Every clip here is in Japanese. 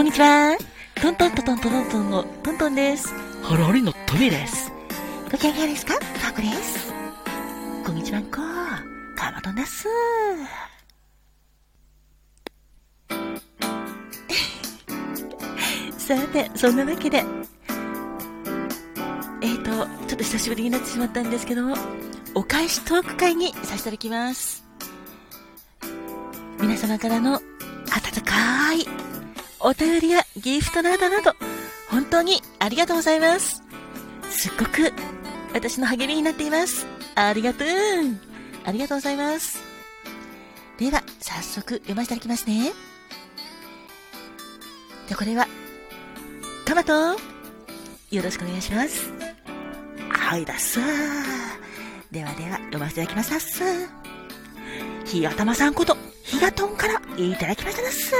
こんにちは。トントントントントントンのトントンです。ハラリのトミです。ご機嫌ですか？タコです。こんにちはんこ。カマトンです。さて、そんなわけで、えっ、ー、と、ちょっと久しぶりになってしまったんですけども、お返しトーク会にさせていただきます。皆様からの温かいお便りやギフトなどなど、本当にありがとうございます。すっごく私の励みになっています。ありがとう。ありがとうございます。では、早速読ませていただきますね。で、これは、トマト、よろしくお願いします。はいだっす。ではでは、読ませていただきますだっす。ひがたまさんこと、ひがとんからいただきましたです。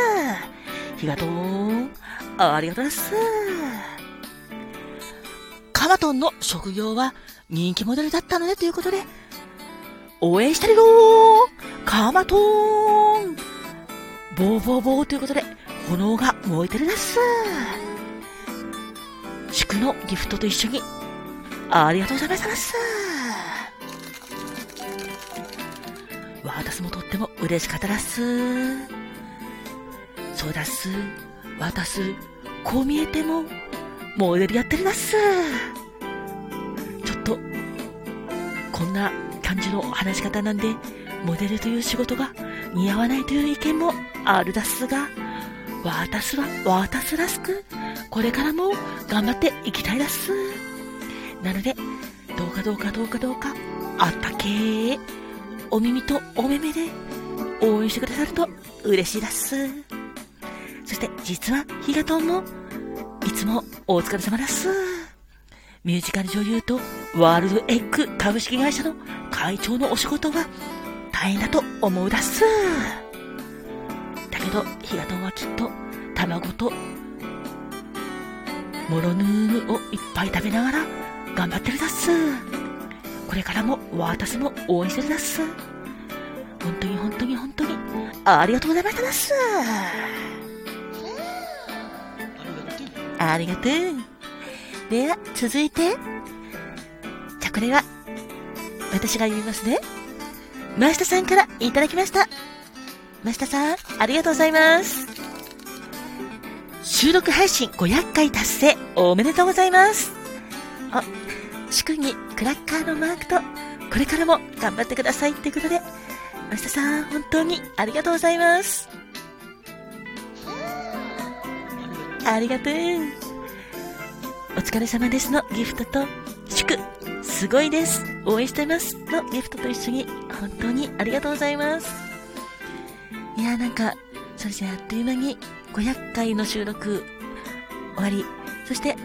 ひがとん、ありがとうです。カマトンの職業は人気モデルだったのでということで、応援してるよーカマトンボーボーボーということで、炎が燃えてるです。祝のギフトと一緒に、ありがとうございます。私もとっても嬉しかったです。そうだっす。私、こう見えても、モデルやってるだっす。ちょっと、こんな感じの話し方なんで、モデルという仕事が似合わないという意見もあるだっすが、私は私らしく、これからも頑張っていきたいだっす。なので、どうかどうかどうかどうか、あったけー、お耳とお目目で応援してくださると嬉しいだっす。そして実はヒガトンもいつもお疲れ様です。ミュージカル女優とワールドエッグ株式会社の会長のお仕事は大変だと思うだっす。だけど、ヒガトンはきっと卵とモロヌームをいっぱい食べながら頑張ってるだっす。これからも私も応援してるだっす。本当に本当に本当にありがとうございましただっす。ありがとう。では、続いて。じゃ、これは、私が言いますね。マシタさんからいただきました。マシタさん、ありがとうございます。収録配信500回達成、おめでとうございます。あ、祝にクラッカーのマークと、これからも頑張ってくださいってことで、マシタさん、本当にありがとうございます。ありがとう。お疲れ様ですのギフトと、祝、すごいです。応援してますのギフトと一緒に、本当にありがとうございます。いやー、なんか、それじゃあっという間に500回の収録終わり、そして、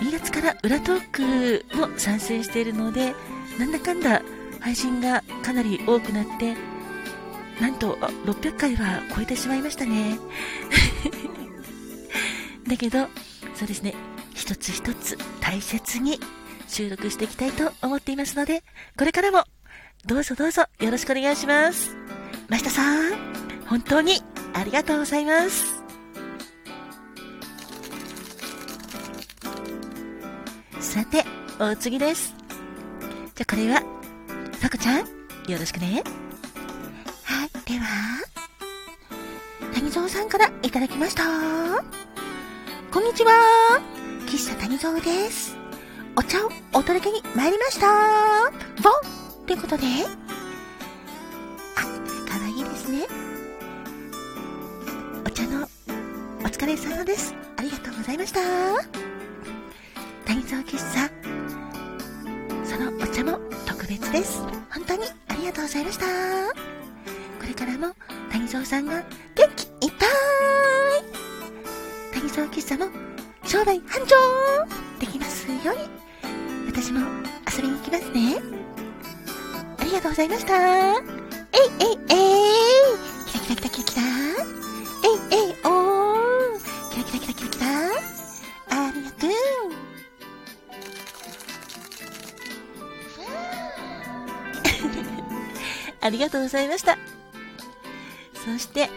2月から裏トークも参戦しているので、なんだかんだ配信がかなり多くなって、なんと600回は超えてしまいましたね。だけど、そうですね、一つ一つ大切に収録していきたいと思っていますので、これからもどうぞどうぞよろしくお願いします。真下さん、本当にありがとうございます。さて、お次です。じゃ、これは、さこちゃん、よろしくね。はい、では、谷蔵さんからいただきました。こんにちは。喫茶谷蔵です。お茶をお届けに参りました。ボンってことで、あ、かわいいですね。お茶のお疲れ様です。ありがとうございました。谷蔵喫茶、そのお茶も特別です。本当にありがとうございました。これからも谷蔵さんが元気いっぱい谷沢喫茶も商売繁盛できますように、私も遊びに行きますね。ありがとうございました。えいえいえいキラキラキラキラキラえいえいおーキラキラキラキラキラありがとうありがとうございました。そして、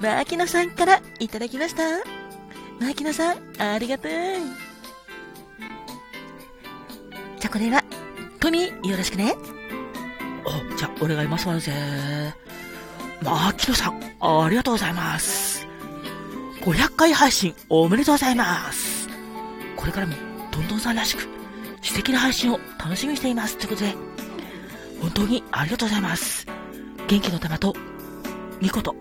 牧野さんからいただきました。牧野さん、ありがとう。じゃこれは、トミー、よろしくね。あ、じゃ、お願いますわぜ。牧野さん、ありがとうございます。500回配信おめでとうございます。これからも、トントンさんらしく、素敵な配信を楽しみにしています。ということで、本当にありがとうございます。元気の玉と、みこと、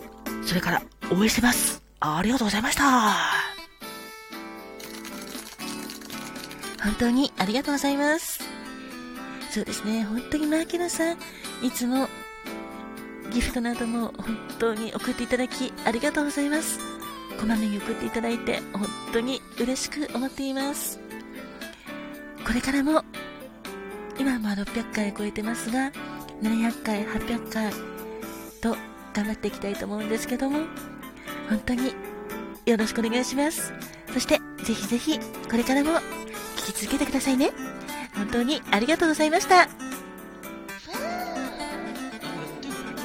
それから応援してます。ありがとうございました。本当にありがとうございます。そうですね、本当にマーケナさん、いつもギフトなども本当に送っていただきありがとうございます。こまめに送っていただいて本当に嬉しく思っています。これからも、今は600回超えてますが、700回、800回と頑張っていきたいと思うんですけども、本当によろしくお願いします。そして、ぜひぜひ、これからもき続けてくださいね。本当にありがとうございました。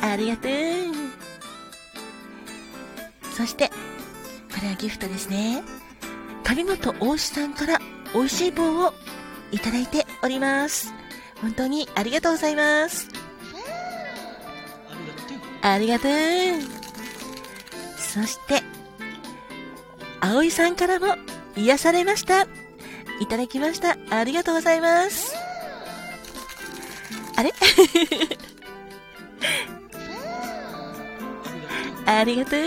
ありがとう。そして、これはギフトですね。上本大志さんから美味しい棒をいただいております。本当にありがとうございます。ありがとう。そして、葵さんからも癒されました。いただきました。ありがとうございます。あれ？ありがとう。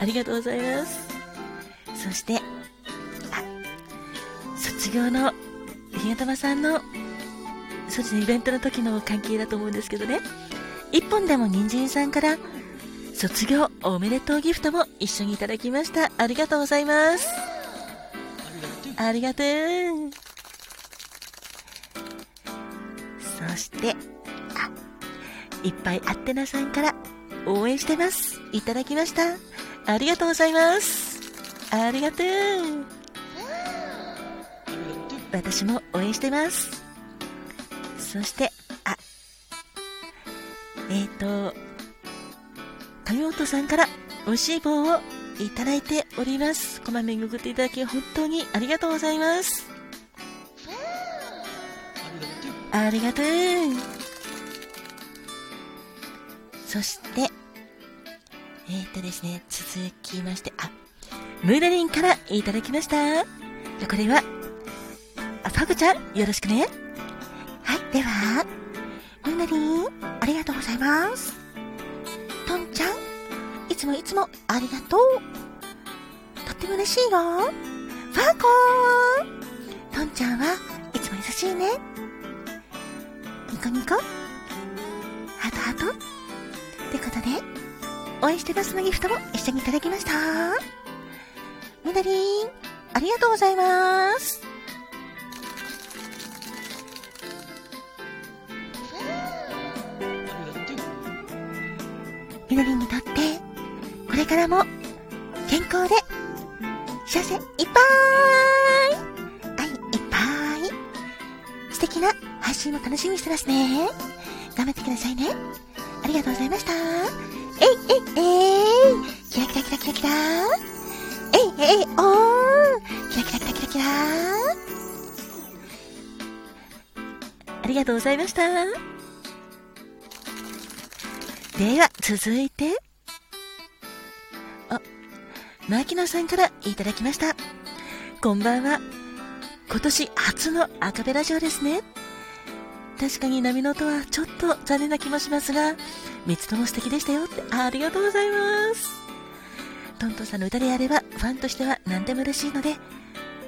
ありがとうございます。そして、あ、卒業の、ひがたまさんの、そうですね、イベントの時の関係だと思うんですけどね。一本でも人参さんから、卒業おめでとうギフトも一緒にいただきました。ありがとうございます。ありがとう。そして、あ、いっぱいあってなさんから応援してます。いただきました。ありがとうございます。ありがとう。私も応援してます。そして、あ、えっ、ー、と、神本さんから美味しい棒をいただいております。こまめに送っていただき本当にありがとうございます。ありがとう。そして、えー、っとですね、続きまして、あ、ムーラリンからいただきました。じゃこれは、あ、ファグちゃん、よろしくね。はい、では、ムーラリン、ありがとうございます。トンちゃん、いつもいつもありがとう。って嬉しいよ。ファーコートンちゃんはいつも優しいね。ニコニコハトハトってことで、応援してますのギフトも一緒にいただきました。みなりん、ありがとうございます。みなりんにとって、これからも健康で幸せいっぱい愛いっぱい素敵な配信も楽しみにしてますね。頑張ってくださいね。ありがとうございました。えいえいえいキラキラキラキラキラえいえいおーキラキラキラキラキラありがとうございました。では、続いて、牧野さんからいただきました。こんばんは。今年初のアカペラジオですね。確かに波の音はちょっと残念な気もしますが、三つとも素敵でしたよってありがとうございます。トントンさんの歌であれば、ファンとしては何でも嬉しいので、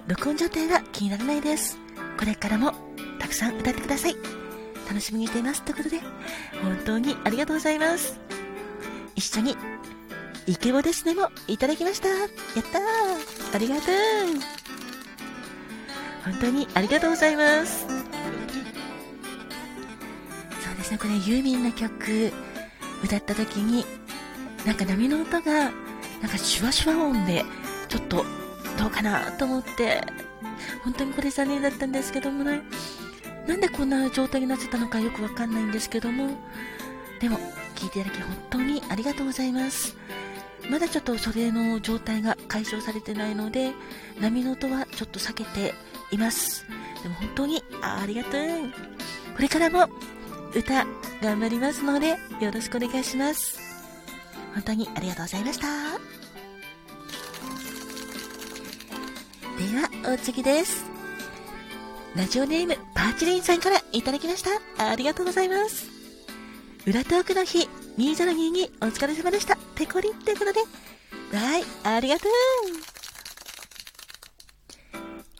録音状態は気にならないです。これからもたくさん歌ってください。楽しみにしています。ということで、本当にありがとうございます。一緒に、イケボですねもいただきました。やったーありがとう本当にありがとうございます。そうですね、これユーミンの曲、歌った時に、なんか波の音が、なんかシュワシュワ音で、ちょっと、どうかなと思って、本当にこれ残念だったんですけどもね、なんでこんな状態になってたのかよくわかんないんですけども、でも、聞いていただき本当にありがとうございます。まだちょっとそれの状態が解消されてないので、波の音はちょっと避けています。でも本当にありがとう。これからも歌頑張りますので、よろしくお願いします。本当にありがとうございました。では、お次です。ラジオネーム、パーチリンさんからいただきました。ありがとうございます。裏トークの日、2022お疲れ様でした。ペコリってことで、はい、ありがとう。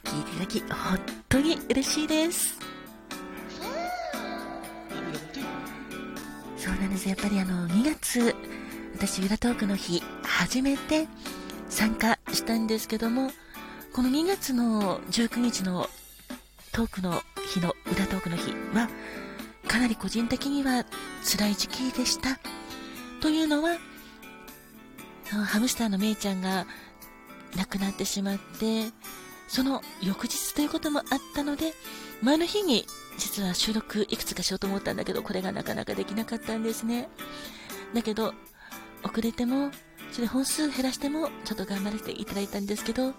聞いていただき、本当に嬉しいです。そうなんです。やっぱりあの、2月、私、裏トークの日、初めて参加したんですけども、この2月の19日のトークの日の、裏トークの日は、かなり個人的には辛い時期でした。というのは、ハムスターのメイちゃんが亡くなってしまって、その翌日ということもあったので、前の日に実は収録いくつかしようと思ったんだけど、これがなかなかできなかったんですね。だけど、遅れても、それ本数減らしても、ちょっと頑張らせていただいたんですけど、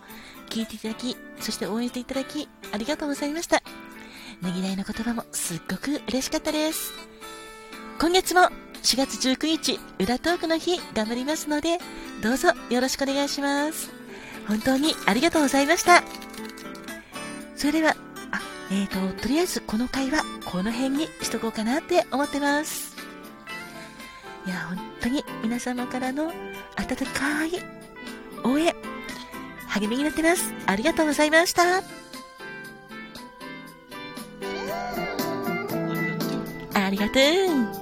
聞いていただき、そして応援していただき、ありがとうございました。ねぎらいの言葉もすっごく嬉しかったです。今月も4月19日、裏トークの日、頑張りますので、どうぞよろしくお願いします。本当にありがとうございました。それでは、あ、えーと、とりあえずこの回はこの辺にしとこうかなって思ってます。いや、本当に皆様からの温かい応援、励みになってます。ありがとうございました。りがとう。